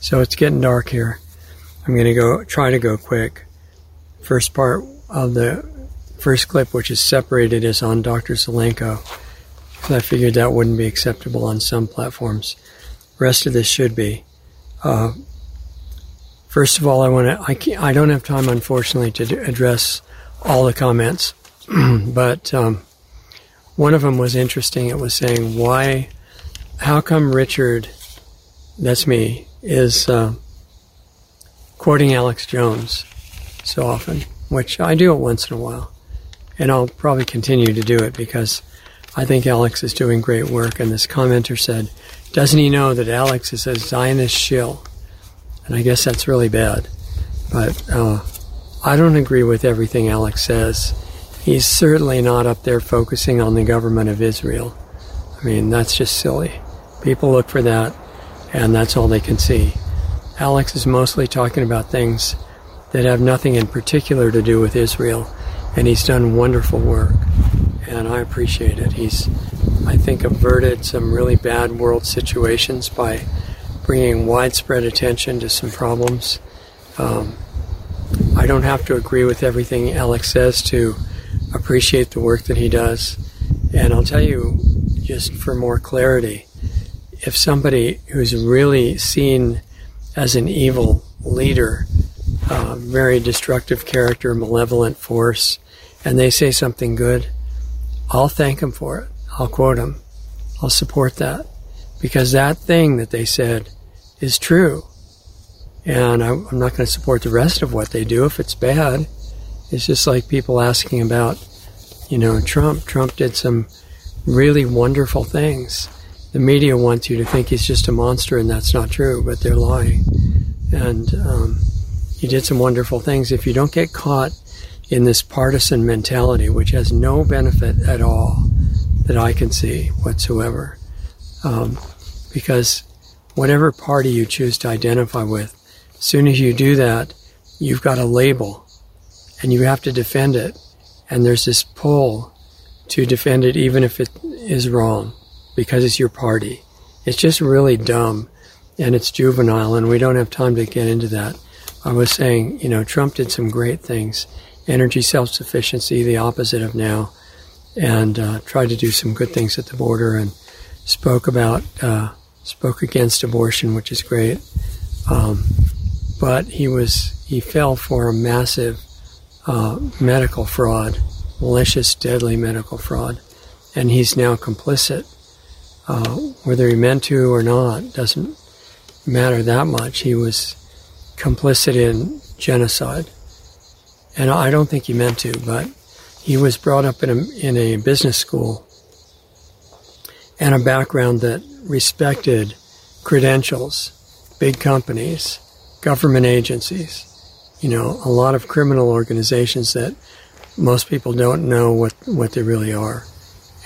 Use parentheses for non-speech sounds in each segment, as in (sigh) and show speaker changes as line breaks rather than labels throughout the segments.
So it's getting dark here. I'm going to go try to go quick. First part of the first clip, which is separated, is on Dr. Zelenko. Because I figured that wouldn't be acceptable on some platforms. rest of this should be. Uh, first of all, I want to. I I don't have time, unfortunately, to address all the comments, (clears throat) but um, one of them was interesting. It was saying why, how come Richard, that's me, is uh, quoting Alex Jones so often, which I do it once in a while, and I'll probably continue to do it because I think Alex is doing great work. And this commenter said, doesn't he know that Alex is a Zionist shill? And I guess that's really bad. But uh, I don't agree with everything Alex says. He's certainly not up there focusing on the government of Israel. I mean, that's just silly. People look for that, and that's all they can see. Alex is mostly talking about things that have nothing in particular to do with Israel, and he's done wonderful work, and I appreciate it. He's, I think, averted some really bad world situations by bringing widespread attention to some problems. Um, I don't have to agree with everything Alex says to appreciate the work that he does. And I'll tell you, just for more clarity, if somebody who's really seen as an evil leader, uh, very destructive character, malevolent force, and they say something good, I'll thank them for it. I'll quote them. I'll support that. Because that thing that they said is true. And I'm not going to support the rest of what they do if it's bad. It's just like people asking about, you know, Trump. Trump did some really wonderful things. The media wants you to think he's just a monster, and that's not true, but they're lying. And um, he did some wonderful things. If you don't get caught in this partisan mentality, which has no benefit at all that I can see whatsoever, um, because whatever party you choose to identify with, as soon as you do that, you've got a label and you have to defend it. And there's this pull to defend it even if it is wrong because it's your party. It's just really dumb and it's juvenile and we don't have time to get into that. I was saying, you know, Trump did some great things. Energy self-sufficiency, the opposite of now, and uh, tried to do some good things at the border and spoke about, uh, spoke against abortion, which is great. Um, but he was he fell for a massive uh, medical fraud, malicious, deadly medical fraud, and he's now complicit. Uh, whether he meant to or not doesn't matter that much. He was complicit in genocide, and I don't think he meant to, but he was brought up in a, in a business school and a background that respected credentials, big companies government agencies, you know, a lot of criminal organizations that most people don't know what, what they really are.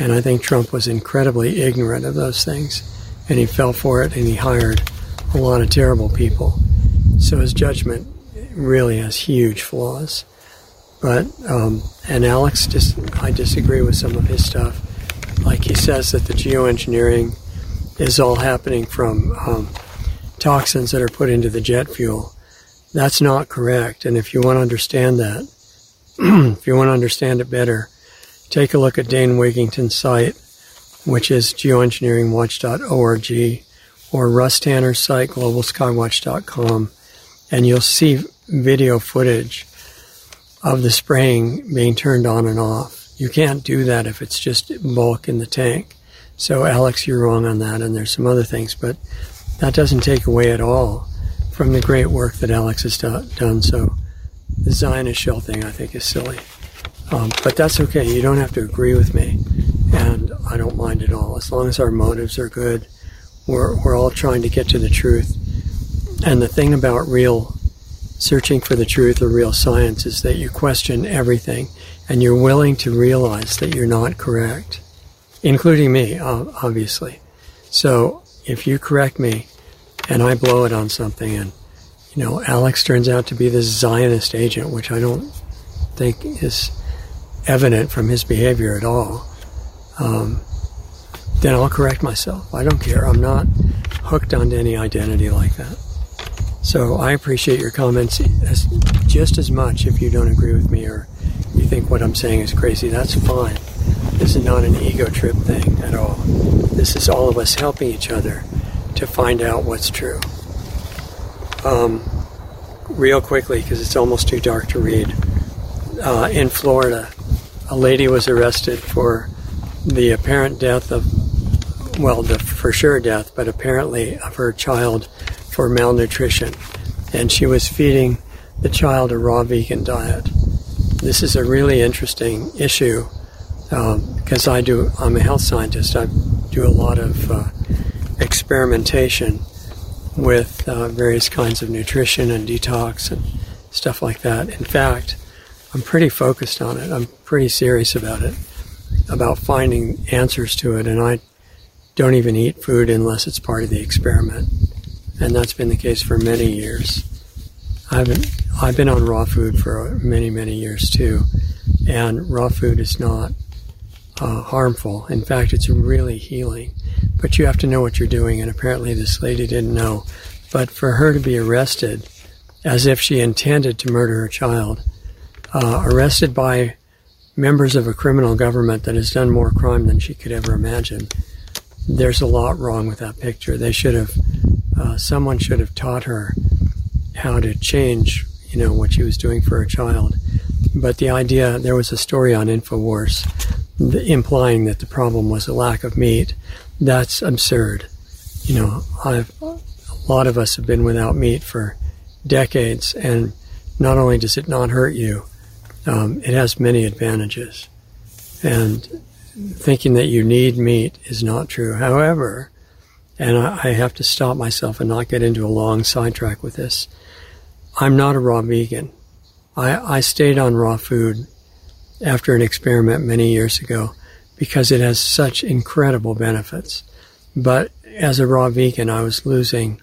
And I think Trump was incredibly ignorant of those things. And he fell for it and he hired a lot of terrible people. So his judgment really has huge flaws. But, um, and Alex, I disagree with some of his stuff. Like he says that the geoengineering is all happening from um, toxins that are put into the jet fuel. That's not correct. And if you want to understand that, (clears throat) if you want to understand it better, take a look at Dane Wigington's site, which is geoengineeringwatch.org, or Russ Tanner's site, globalskywatch.com, and you'll see video footage of the spraying being turned on and off. You can't do that if it's just bulk in the tank. So, Alex, you're wrong on that, and there's some other things, but that doesn't take away at all from the great work that Alex has do- done. So the Zionist shell thing, I think, is silly. Um, but that's okay. You don't have to agree with me, and I don't mind at all. As long as our motives are good, we're, we're all trying to get to the truth. And the thing about real searching for the truth or real science is that you question everything and you're willing to realize that you're not correct, including me, obviously. So if you correct me and I blow it on something and you know Alex turns out to be this Zionist agent, which I don't think is evident from his behavior at all, um, then I'll correct myself. I don't care. I'm not hooked onto any identity like that. So I appreciate your comments as, just as much if you don't agree with me or you think what I'm saying is crazy. That's fine. This is not an ego trip thing at all. This is all of us helping each other to find out what's true. Um, real quickly, because it's almost too dark to read. Uh, in Florida, a lady was arrested for the apparent death of, well, the for sure death, but apparently of her child for malnutrition. And she was feeding the child a raw vegan diet. This is a really interesting issue because um, I do, I'm a health scientist. I do a lot of uh, experimentation with uh, various kinds of nutrition and detox and stuff like that. In fact, I'm pretty focused on it. I'm pretty serious about it, about finding answers to it. And I don't even eat food unless it's part of the experiment. And that's been the case for many years. I've been, I've been on raw food for many, many years too. And raw food is not uh, harmful. In fact, it's really healing but you have to know what you're doing. And apparently, this lady didn't know. But for her to be arrested as if she intended to murder her child, uh, arrested by members of a criminal government that has done more crime than she could ever imagine, there's a lot wrong with that picture. They should have, uh, someone should have taught her how to change, you know, what she was doing for her child. But the idea, there was a story on InfoWars implying that the problem was a lack of meat that's absurd. You know, I've, a lot of us have been without meat for decades, and not only does it not hurt you, um, it has many advantages. And thinking that you need meat is not true. However, and I, I have to stop myself and not get into a long sidetrack with this. I'm not a raw vegan. I, I stayed on raw food after an experiment many years ago because it has such incredible benefits. But as a raw vegan, I was losing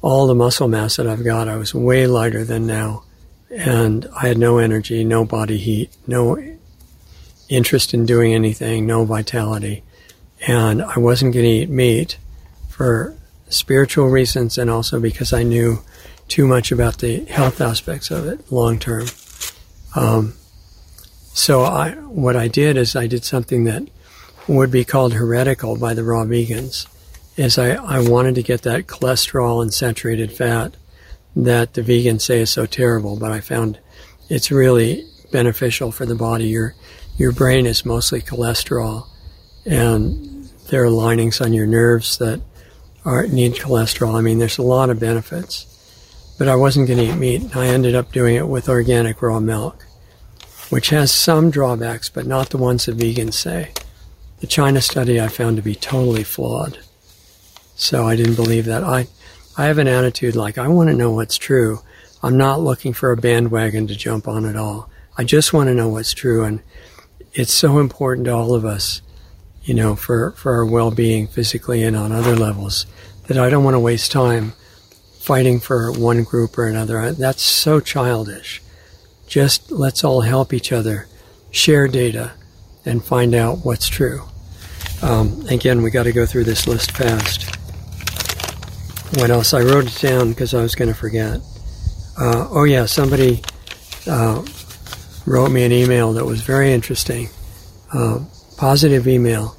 all the muscle mass that I've got. I was way lighter than now. And I had no energy, no body heat, no interest in doing anything, no vitality. And I wasn't going to eat meat for spiritual reasons and also because I knew too much about the health aspects of it long term. Um, so I, what I did is I did something that would be called heretical by the raw vegans. Is I, I wanted to get that cholesterol and saturated fat that the vegans say is so terrible, but I found it's really beneficial for the body. Your your brain is mostly cholesterol, and there are linings on your nerves that are need cholesterol. I mean, there's a lot of benefits. But I wasn't going to eat meat. I ended up doing it with organic raw milk which has some drawbacks, but not the ones that vegans say. The China study I found to be totally flawed. So I didn't believe that. I, I have an attitude like I want to know what's true. I'm not looking for a bandwagon to jump on at all. I just want to know what's true. And it's so important to all of us, you know, for, for our well being physically and on other levels that I don't want to waste time fighting for one group or another. That's so childish. Just let's all help each other, share data, and find out what's true. Um, again, we got to go through this list fast. What else? I wrote it down because I was going to forget. Uh, oh, yeah, somebody uh, wrote me an email that was very interesting. Uh, positive email,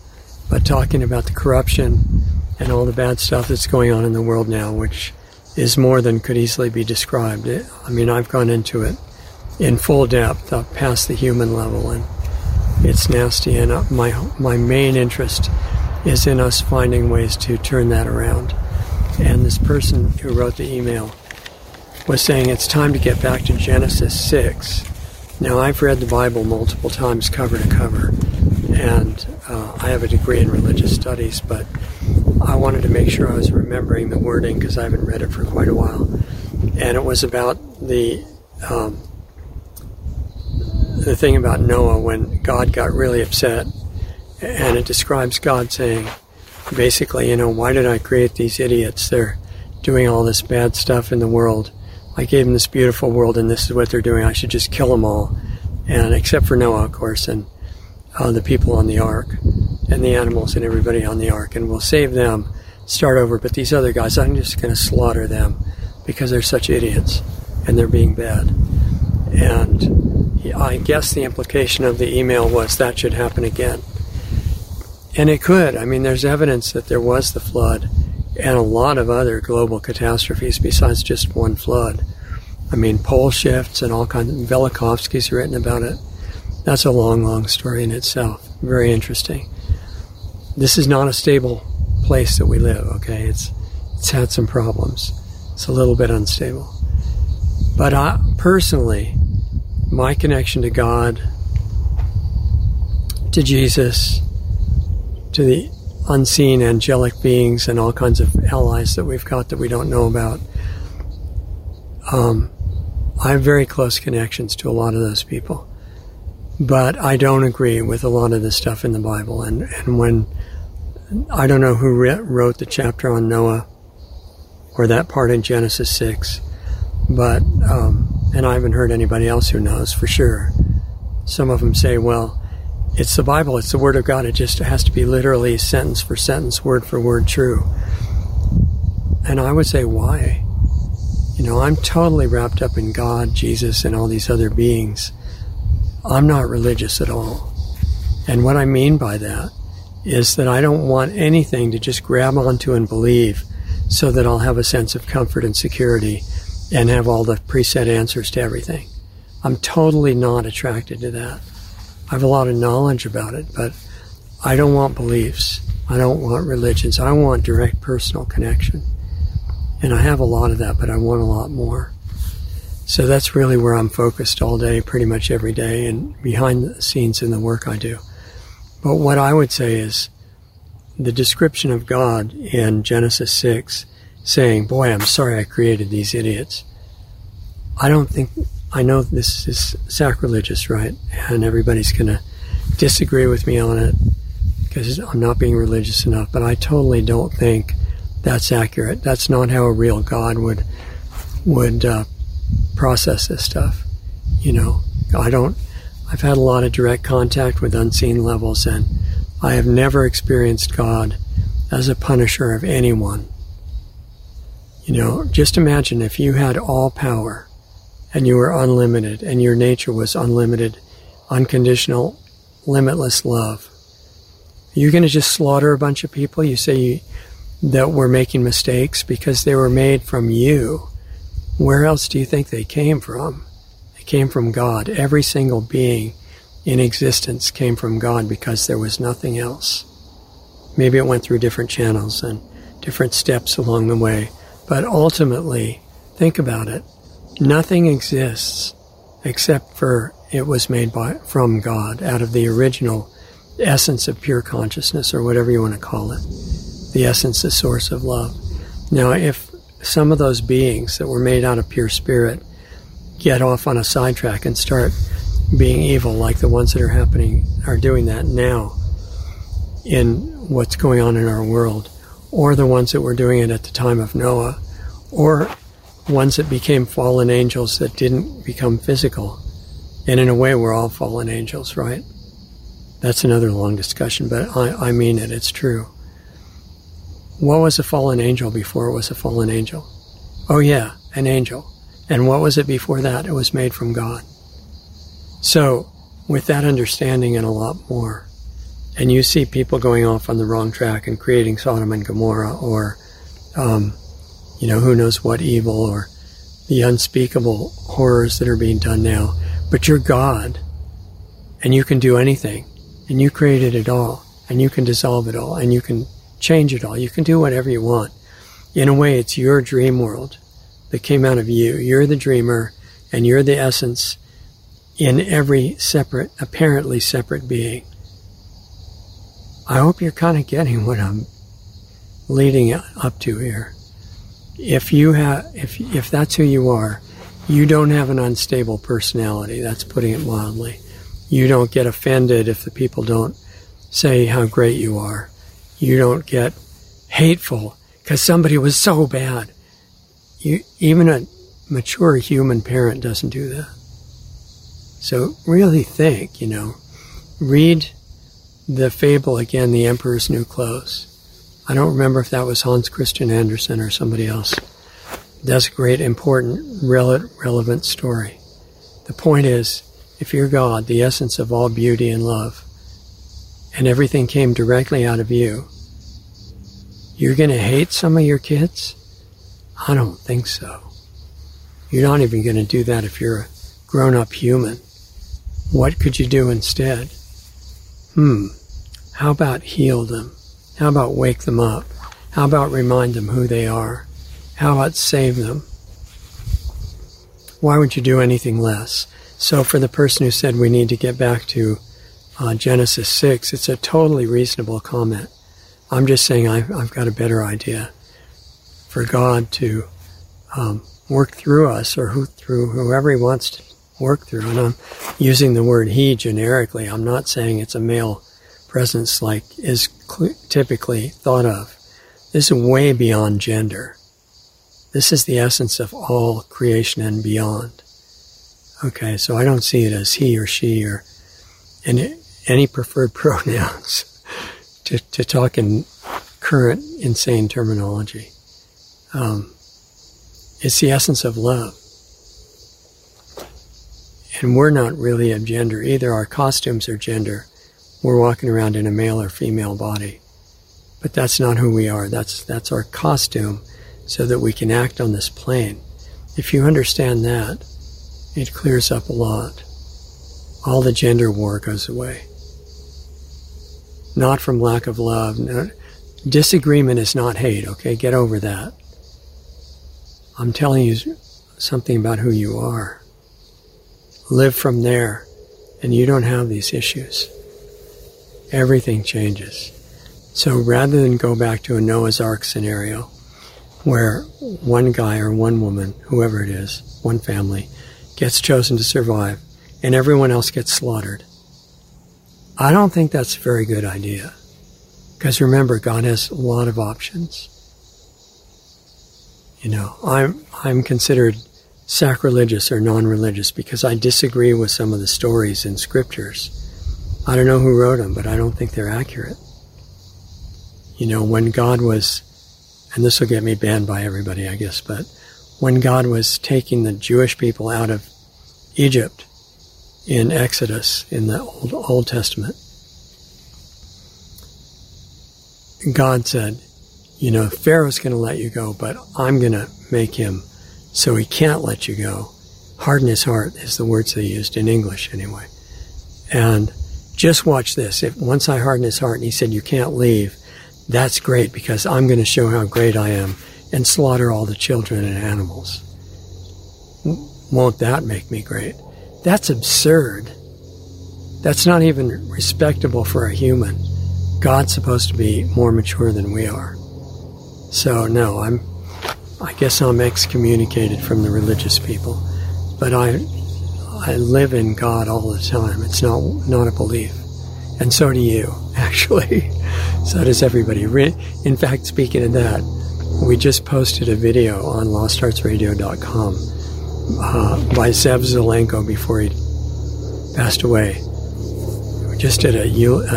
but talking about the corruption and all the bad stuff that's going on in the world now, which is more than could easily be described. It, I mean, I've gone into it in full depth up past the human level, and it's nasty. And uh, my my main interest is in us finding ways to turn that around. And this person who wrote the email was saying it's time to get back to Genesis six. Now I've read the Bible multiple times, cover to cover, and uh, I have a degree in religious studies, but I wanted to make sure I was remembering the wording because I haven't read it for quite a while. And it was about the um, the thing about Noah when God got really upset, and it describes God saying, basically, you know, why did I create these idiots? They're doing all this bad stuff in the world. I gave them this beautiful world, and this is what they're doing. I should just kill them all, and except for Noah, of course, and uh, the people on the ark, and the animals and everybody on the ark, and we'll save them, start over. But these other guys, I'm just going to slaughter them because they're such idiots and they're being bad. And I guess the implication of the email was that should happen again. And it could. I mean, there's evidence that there was the flood and a lot of other global catastrophes besides just one flood. I mean, pole shifts and all kinds of, Velikovsky's written about it. That's a long, long story in itself. Very interesting. This is not a stable place that we live, okay? It's, it's had some problems. It's a little bit unstable. But I, personally, my connection to God, to Jesus, to the unseen angelic beings and all kinds of allies that we've got that we don't know about. Um, I have very close connections to a lot of those people. But I don't agree with a lot of the stuff in the Bible. And, and when I don't know who re- wrote the chapter on Noah or that part in Genesis 6, but, um, and I haven't heard anybody else who knows for sure. Some of them say, well, it's the Bible, it's the Word of God. It just has to be literally sentence for sentence, word for word true. And I would say, why? You know, I'm totally wrapped up in God, Jesus, and all these other beings. I'm not religious at all. And what I mean by that is that I don't want anything to just grab onto and believe so that I'll have a sense of comfort and security and have all the preset answers to everything. I'm totally not attracted to that. I have a lot of knowledge about it, but I don't want beliefs. I don't want religions. I want direct personal connection. And I have a lot of that, but I want a lot more. So that's really where I'm focused all day, pretty much every day, and behind the scenes in the work I do. But what I would say is the description of God in Genesis 6 saying, Boy, I'm sorry I created these idiots. I don't think I know this is sacrilegious, right? And everybody's going to disagree with me on it because I'm not being religious enough, but I totally don't think that's accurate. That's not how a real God would would uh, process this stuff. You know, I don't. I've had a lot of direct contact with unseen levels, and I have never experienced God as a punisher of anyone. You know, just imagine if you had all power and you were unlimited, and your nature was unlimited, unconditional, limitless love. Are you going to just slaughter a bunch of people? You say you, that were making mistakes because they were made from you. Where else do you think they came from? They came from God. Every single being in existence came from God because there was nothing else. Maybe it went through different channels and different steps along the way, but ultimately, think about it. Nothing exists except for it was made by from God out of the original essence of pure consciousness or whatever you want to call it. The essence, the source of love. Now, if some of those beings that were made out of pure spirit get off on a sidetrack and start being evil like the ones that are happening are doing that now in what's going on in our world or the ones that were doing it at the time of Noah or ones that became fallen angels that didn't become physical. And in a way, we're all fallen angels, right? That's another long discussion, but I, I mean it. It's true. What was a fallen angel before it was a fallen angel? Oh, yeah, an angel. And what was it before that? It was made from God. So, with that understanding and a lot more, and you see people going off on the wrong track and creating Sodom and Gomorrah or um, you know, who knows what evil or the unspeakable horrors that are being done now. But you're God, and you can do anything, and you created it all, and you can dissolve it all, and you can change it all. You can do whatever you want. In a way, it's your dream world that came out of you. You're the dreamer, and you're the essence in every separate, apparently separate being. I hope you're kind of getting what I'm leading up to here if you have if if that's who you are, you don't have an unstable personality. That's putting it mildly. You don't get offended if the people don't say how great you are. You don't get hateful because somebody was so bad. You even a mature human parent doesn't do that. So really think, you know, read the fable again, The Emperor's New Clothes I don't remember if that was Hans Christian Andersen or somebody else. That's a great, important, rele- relevant story. The point is, if you're God, the essence of all beauty and love, and everything came directly out of you, you're going to hate some of your kids? I don't think so. You're not even going to do that if you're a grown up human. What could you do instead? Hmm, how about heal them? How about wake them up? How about remind them who they are? How about save them? Why would you do anything less? So, for the person who said we need to get back to uh, Genesis 6, it's a totally reasonable comment. I'm just saying I've, I've got a better idea for God to um, work through us or who, through whoever He wants to work through. And I'm using the word He generically. I'm not saying it's a male presence like is typically thought of. This is way beyond gender. This is the essence of all creation and beyond. Okay, so I don't see it as he or she or any, any preferred (laughs) pronouns to, to talk in current insane terminology. Um, it's the essence of love. And we're not really of gender either. Our costumes are gender. We're walking around in a male or female body. But that's not who we are. That's, that's our costume so that we can act on this plane. If you understand that, it clears up a lot. All the gender war goes away. Not from lack of love. No, disagreement is not hate, okay? Get over that. I'm telling you something about who you are. Live from there, and you don't have these issues. Everything changes. So rather than go back to a Noah's Ark scenario, where one guy or one woman, whoever it is, one family, gets chosen to survive, and everyone else gets slaughtered. I don't think that's a very good idea. Because remember, God has a lot of options. You know, I'm, I'm considered sacrilegious or non-religious because I disagree with some of the stories in scriptures. I don't know who wrote them, but I don't think they're accurate. You know, when God was, and this will get me banned by everybody, I guess, but when God was taking the Jewish people out of Egypt in Exodus in the Old, Old Testament. God said, you know, Pharaoh's going to let you go, but I'm going to make him so he can't let you go. Harden his heart is the words they used in English anyway. And just watch this. If once I harden his heart and he said, you can't leave, that's great because I'm going to show how great I am and slaughter all the children and animals. Won't that make me great? That's absurd. That's not even respectable for a human. God's supposed to be more mature than we are. So no, I'm I guess I'm excommunicated from the religious people. But I I live in God all the time. It's not not a belief. And so do you, (laughs) actually. so does everybody. In fact, speaking of that, we just posted a video on lostartsradio.com uh, by Zev Zelenko before he passed away. We just did a,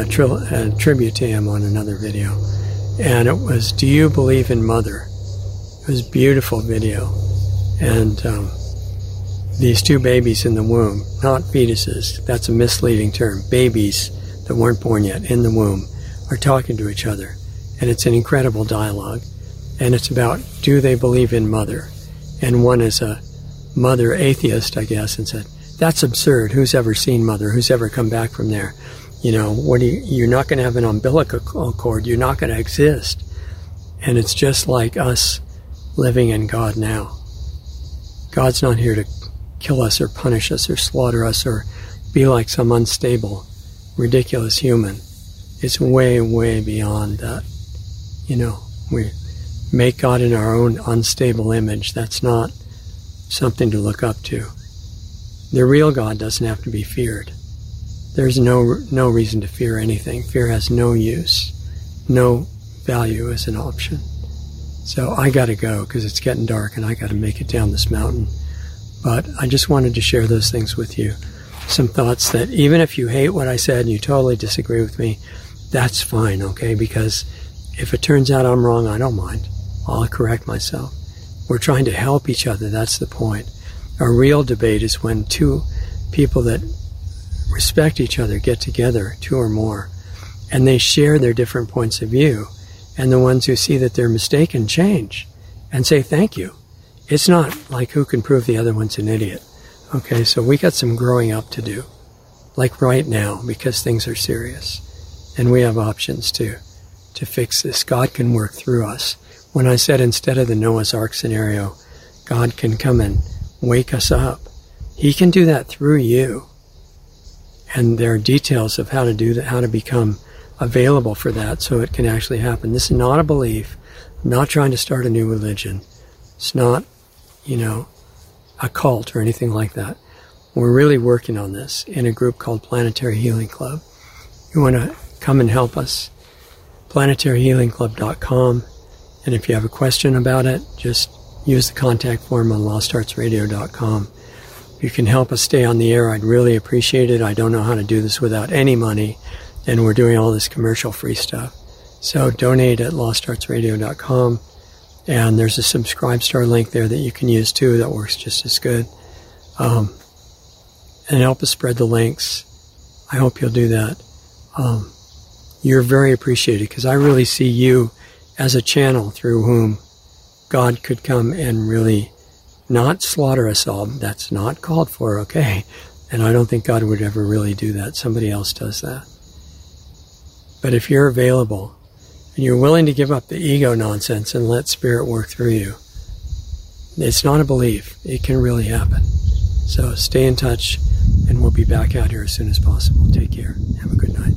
a, tri- a tribute to him on another video. And it was, Do You Believe in Mother? It was a beautiful video. And um, these two babies in the womb, not fetuses, that's a misleading term, babies that weren't born yet in the womb, are talking to each other. And it's an incredible dialogue and it's about do they believe in mother? And one is a mother atheist, I guess, and said, that's absurd. Who's ever seen mother? Who's ever come back from there? You know, what do you, you're not going to have an umbilical uh, cord. You're not going to exist. And it's just like us living in God now. God's not here to kill us or punish us or slaughter us or be like some unstable, ridiculous human. It's way, way beyond that. You know, we make God in our own unstable image. That's not something to look up to. The real God doesn't have to be feared. There's no, no reason to fear anything. Fear has no use, no value as an option. So I got to go because it's getting dark and I got to make it down this mountain. But I just wanted to share those things with you. Some thoughts that even if you hate what I said and you totally disagree with me, that's fine, okay? Because if it turns out I'm wrong, I don't mind. I'll correct myself. We're trying to help each other. That's the point. A real debate is when two people that respect each other get together, two or more, and they share their different points of view. And the ones who see that they're mistaken change and say thank you. It's not like who can prove the other one's an idiot. Okay, so we got some growing up to do, like right now, because things are serious. And we have options to, to fix this. God can work through us. When I said instead of the Noah's Ark scenario, God can come and wake us up, He can do that through you. And there are details of how to do that, how to become available for that so it can actually happen. This is not a belief. I'm not trying to start a new religion. It's not, you know, a cult or anything like that. We're really working on this in a group called Planetary Healing Club. You want to come and help us? planetaryhealingclub.com. And if you have a question about it, just use the contact form on lostartsradio.com. If you can help us stay on the air, I'd really appreciate it. I don't know how to do this without any money and we're doing all this commercial free stuff. So donate at lostartsradio.com. And there's a subscribe star link there that you can use too that works just as good. Um, and help us spread the links. I hope you'll do that. Um, you're very appreciated because I really see you as a channel through whom God could come and really not slaughter us all. That's not called for, okay? And I don't think God would ever really do that. Somebody else does that. But if you're available and you're willing to give up the ego nonsense and let spirit work through you, it's not a belief. It can really happen. So stay in touch and we'll be back out here as soon as possible. Take care. Have a good night.